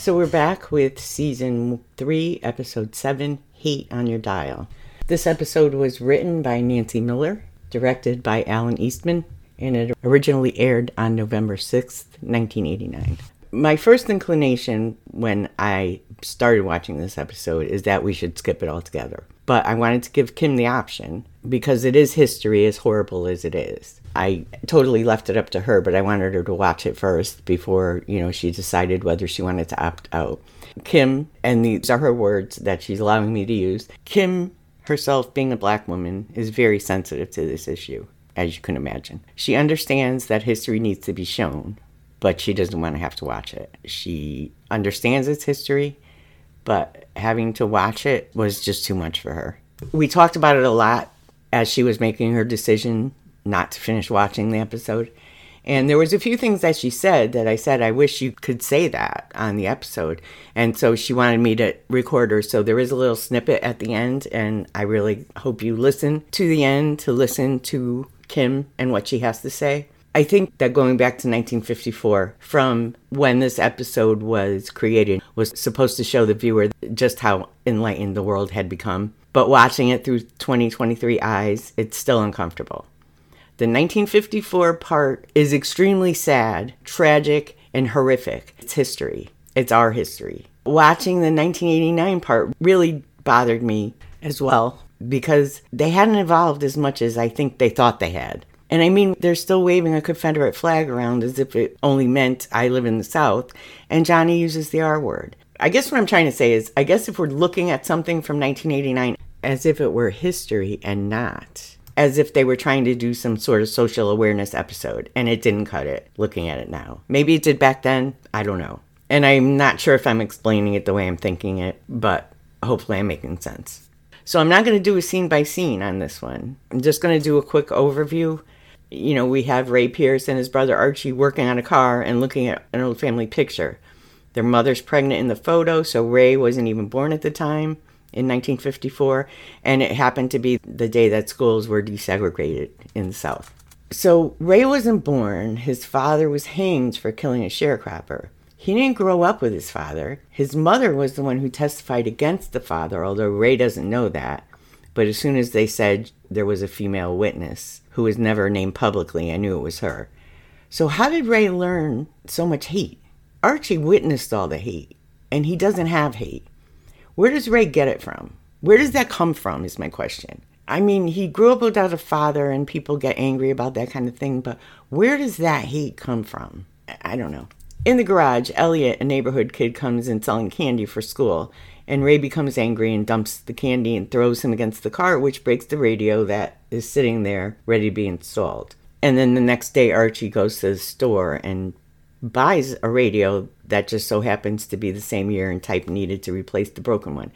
So we're back with season three, episode seven Hate on Your Dial. This episode was written by Nancy Miller, directed by Alan Eastman, and it originally aired on November 6th, 1989. My first inclination when I started watching this episode is that we should skip it altogether. But I wanted to give Kim the option because it is history, as horrible as it is. I totally left it up to her, but I wanted her to watch it first before, you know, she decided whether she wanted to opt out. Kim, and these are her words that she's allowing me to use, Kim herself, being a black woman, is very sensitive to this issue, as you can imagine. She understands that history needs to be shown, but she doesn't want to have to watch it. She understands its history, but having to watch it was just too much for her. We talked about it a lot as she was making her decision not to finish watching the episode. And there was a few things that she said that I said I wish you could say that on the episode. And so she wanted me to record her. So there is a little snippet at the end and I really hope you listen to the end to listen to Kim and what she has to say. I think that going back to 1954, from when this episode was created, was supposed to show the viewer just how enlightened the world had become. But watching it through 2023 eyes, it's still uncomfortable. The 1954 part is extremely sad, tragic, and horrific. It's history. It's our history. Watching the 1989 part really bothered me as well because they hadn't evolved as much as I think they thought they had. And I mean, they're still waving a Confederate flag around as if it only meant I live in the South, and Johnny uses the R word. I guess what I'm trying to say is, I guess if we're looking at something from 1989 as if it were history and not, as if they were trying to do some sort of social awareness episode, and it didn't cut it, looking at it now. Maybe it did back then, I don't know. And I'm not sure if I'm explaining it the way I'm thinking it, but hopefully I'm making sense. So I'm not going to do a scene by scene on this one. I'm just going to do a quick overview you know, we have Ray Pierce and his brother Archie working on a car and looking at an old family picture. Their mother's pregnant in the photo, so Ray wasn't even born at the time in 1954, and it happened to be the day that schools were desegregated in the South. So Ray wasn't born. His father was hanged for killing a sharecropper. He didn't grow up with his father. His mother was the one who testified against the father, although Ray doesn't know that. But as soon as they said there was a female witness who was never named publicly, I knew it was her. So, how did Ray learn so much hate? Archie witnessed all the hate, and he doesn't have hate. Where does Ray get it from? Where does that come from, is my question. I mean, he grew up without a father, and people get angry about that kind of thing, but where does that hate come from? I don't know. In the garage, Elliot, a neighborhood kid, comes in selling candy for school, and Ray becomes angry and dumps the candy and throws him against the car, which breaks the radio that is sitting there ready to be installed. And then the next day, Archie goes to the store and buys a radio that just so happens to be the same year and type needed to replace the broken one.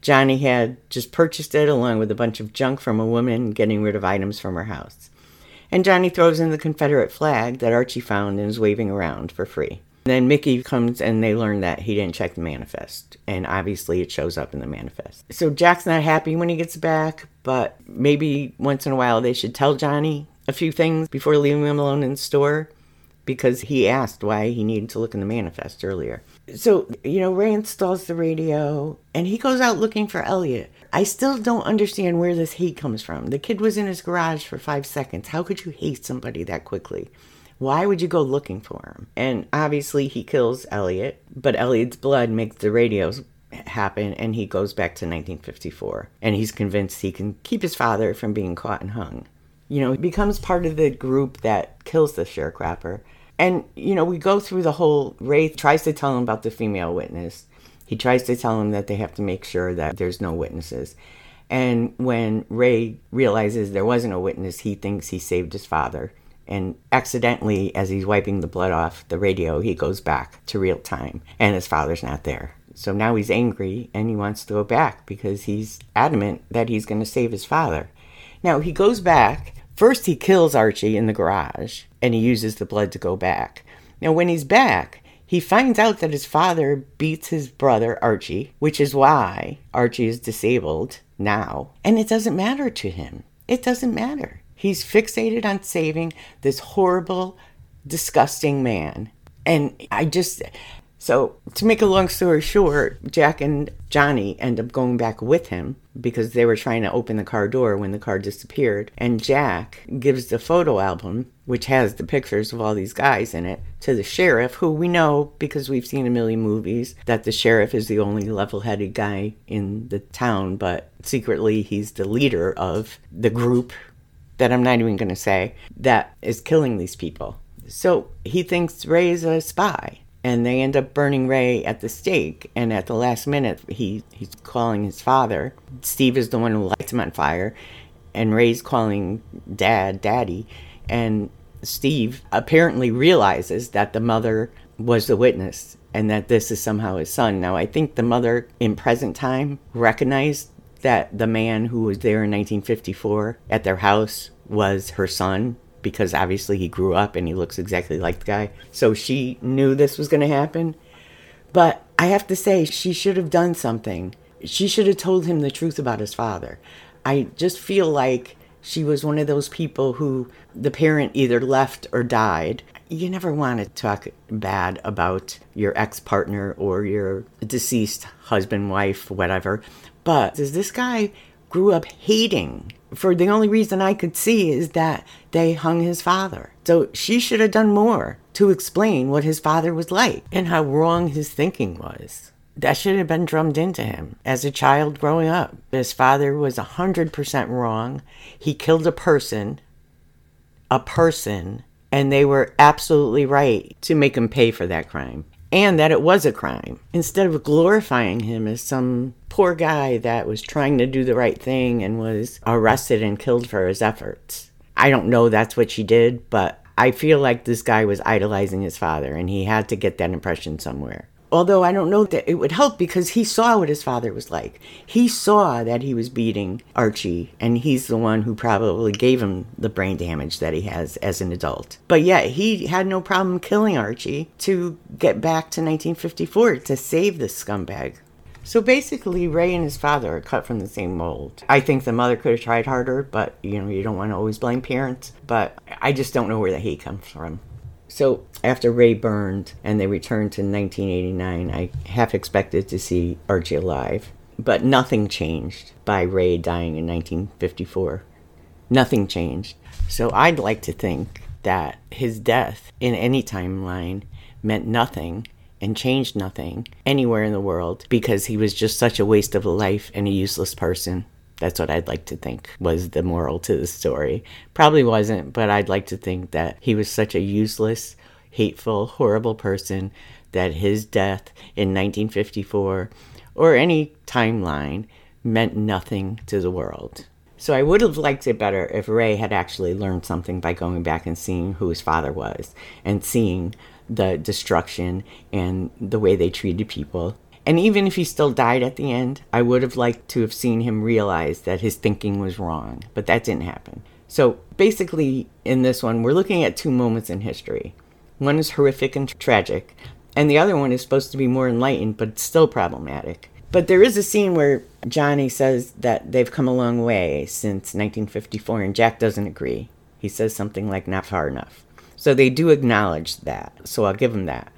Johnny had just purchased it along with a bunch of junk from a woman getting rid of items from her house. And Johnny throws in the Confederate flag that Archie found and is waving around for free. Then Mickey comes and they learn that he didn't check the manifest. And obviously it shows up in the manifest. So Jack's not happy when he gets back, but maybe once in a while they should tell Johnny a few things before leaving him alone in the store because he asked why he needed to look in the manifest earlier. So, you know, Ray installs the radio and he goes out looking for Elliot. I still don't understand where this hate comes from. The kid was in his garage for five seconds. How could you hate somebody that quickly? Why would you go looking for him? And obviously, he kills Elliot, but Elliot's blood makes the radios happen and he goes back to 1954 and he's convinced he can keep his father from being caught and hung. You know, he becomes part of the group that kills the sharecropper. And, you know, we go through the whole Ray tries to tell him about the female witness. He tries to tell him that they have to make sure that there's no witnesses. And when Ray realizes there wasn't a witness, he thinks he saved his father and accidentally as he's wiping the blood off the radio he goes back to real time and his father's not there so now he's angry and he wants to go back because he's adamant that he's going to save his father now he goes back first he kills archie in the garage and he uses the blood to go back. Now when he's back he finds out that his father beats his brother archie which is why archie is disabled now. And it doesn't matter to him. It doesn't matter. He's fixated on saving this horrible, disgusting man. And I just, So, to make a long story short, Jack and Johnny end up going back with him because they were trying to open the car door when the car disappeared. And Jack gives the photo album, which has the pictures of all these guys in it, to the sheriff, who we know because we've seen a million movies that the sheriff is the only level headed guy in the town, but secretly he's the leader of the group that I'm not even going to say that is killing these people. So he thinks Ray is a spy and they end up burning Ray at the stake. And at the last minute, he he's calling his father. Steve is the one who lights him on fire, and Ray's calling Dad, Daddy, and Steve apparently realizes that the mother was the witness and that this is somehow his son. Now, I think the mother in present time recognized that the man who was there in 1954 at their house was her son because obviously he grew up and he looks exactly like the guy. So she knew this was going to happen. But I have to say, she should have done something. She should have told him the truth about his father. I just feel like she was one of those people who the parent either left or died. You never want to talk bad about your ex partner or your deceased husband, wife, whatever. But does this guy grew up hating for the only reason I could see is that they hung his father. So she should have done more to explain what his father was like and how wrong his thinking was. That should have been drummed into him as a child growing up. His father was 100% wrong. He killed a person, a person, and they were absolutely right to make him pay for that crime and that it was a crime instead of glorifying him as some poor guy that was trying to do the right thing and was arrested and killed for his efforts. I don't know that's what she did, but I feel like this guy was idolizing his father and he had to get that impression somewhere. Although I don't know that it would help because he saw what his father was like. He saw that he was beating Archie, and he's the one who probably gave him the brain damage that he has as an adult. But yet, he had no problem killing Archie to get back to 1954 to save this scumbag. So basically, Ray and his father are cut from the same mold. I think the mother could have tried harder, but you know, you don't want to always blame parents. But I just don't know where the hate comes from. So after Ray burned and they returned to 1989, I half expected to see Archie alive. But nothing changed by Ray dying in 1954. Nothing changed. So I'd like to think that his death in any timeline meant nothing and changed nothing anywhere in the world because he was just such a waste of a life and a useless person. That's what I'd like to think was the moral to the story. Probably wasn't, but I'd like to think that he was such a useless, hateful, horrible person that his death in 1954 or any timeline meant nothing to the world. So I would have liked it better if Ray had actually learned something by going back and seeing who his father was and seeing the destruction and the way they treated people and even if he still died at the end, I would have liked to have seen him realize that his thinking was wrong, but that didn't happen. So basically, in this one, we're looking at two moments in history. One is horrific and tragic, and the other one is supposed to be more enlightened, but still problematic. But there is a scene where Johnny says that they've come a long way since 1954, and Jack doesn't agree. He says something like, not far enough. So they do acknowledge that, so I'll give him that.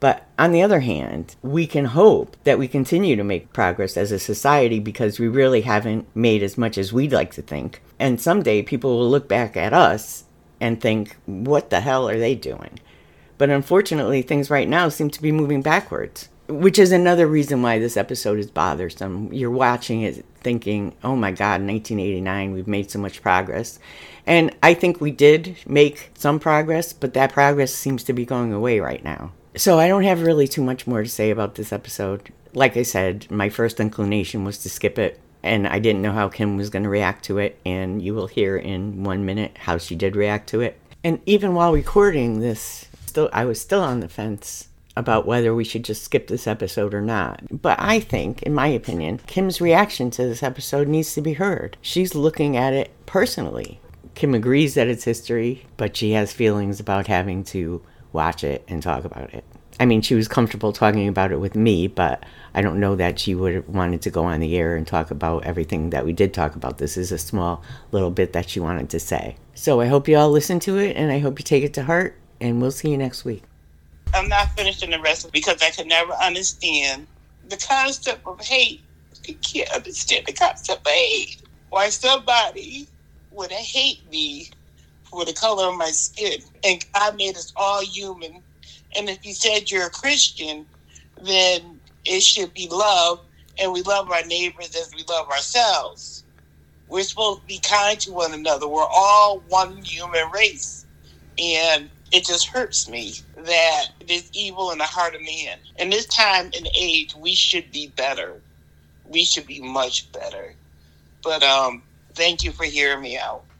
But on the other hand, we can hope that we continue to make progress as a society because we really haven't made as much as we'd like to think. And someday people will look back at us and think, what the hell are they doing? But unfortunately, things right now seem to be moving backwards, which is another reason why this episode is bothersome. You're watching it thinking, oh my God, 1989, we've made so much progress. And I think we did make some progress, but that progress seems to be going away right now. So I don't have really too much more to say about this episode. Like I said, my first inclination was to skip it, and I didn't know how Kim was going to react to it, and you will hear in one minute how she did react to it. And even while recording this, still I was still on the fence about whether we should just skip this episode or not. But I think, in my opinion, Kim's reaction to this episode needs to be heard. She's looking at it personally. Kim agrees that it's history, but she has feelings about having to watch it and talk about it. I mean, she was comfortable talking about it with me, but I don't know that she would have wanted to go on the air and talk about everything that we did talk about. This is a small little bit that she wanted to say. So I hope you all listen to it and I hope you take it to heart, and we'll see you next week. I'm not finishing the rest because I could never understand the concept of hate. I can't understand the concept of hate. Why somebody would hate me for the color of my skin. And God made us all human. And if He said you're a Christian, then it should be love, and we love our neighbors as we love ourselves. We're supposed to be kind to one another. We're all one human race. And it just hurts me that there's evil in the heart of man. In this time and age, we should be better. We should be much better. But um, thank you for hearing me out.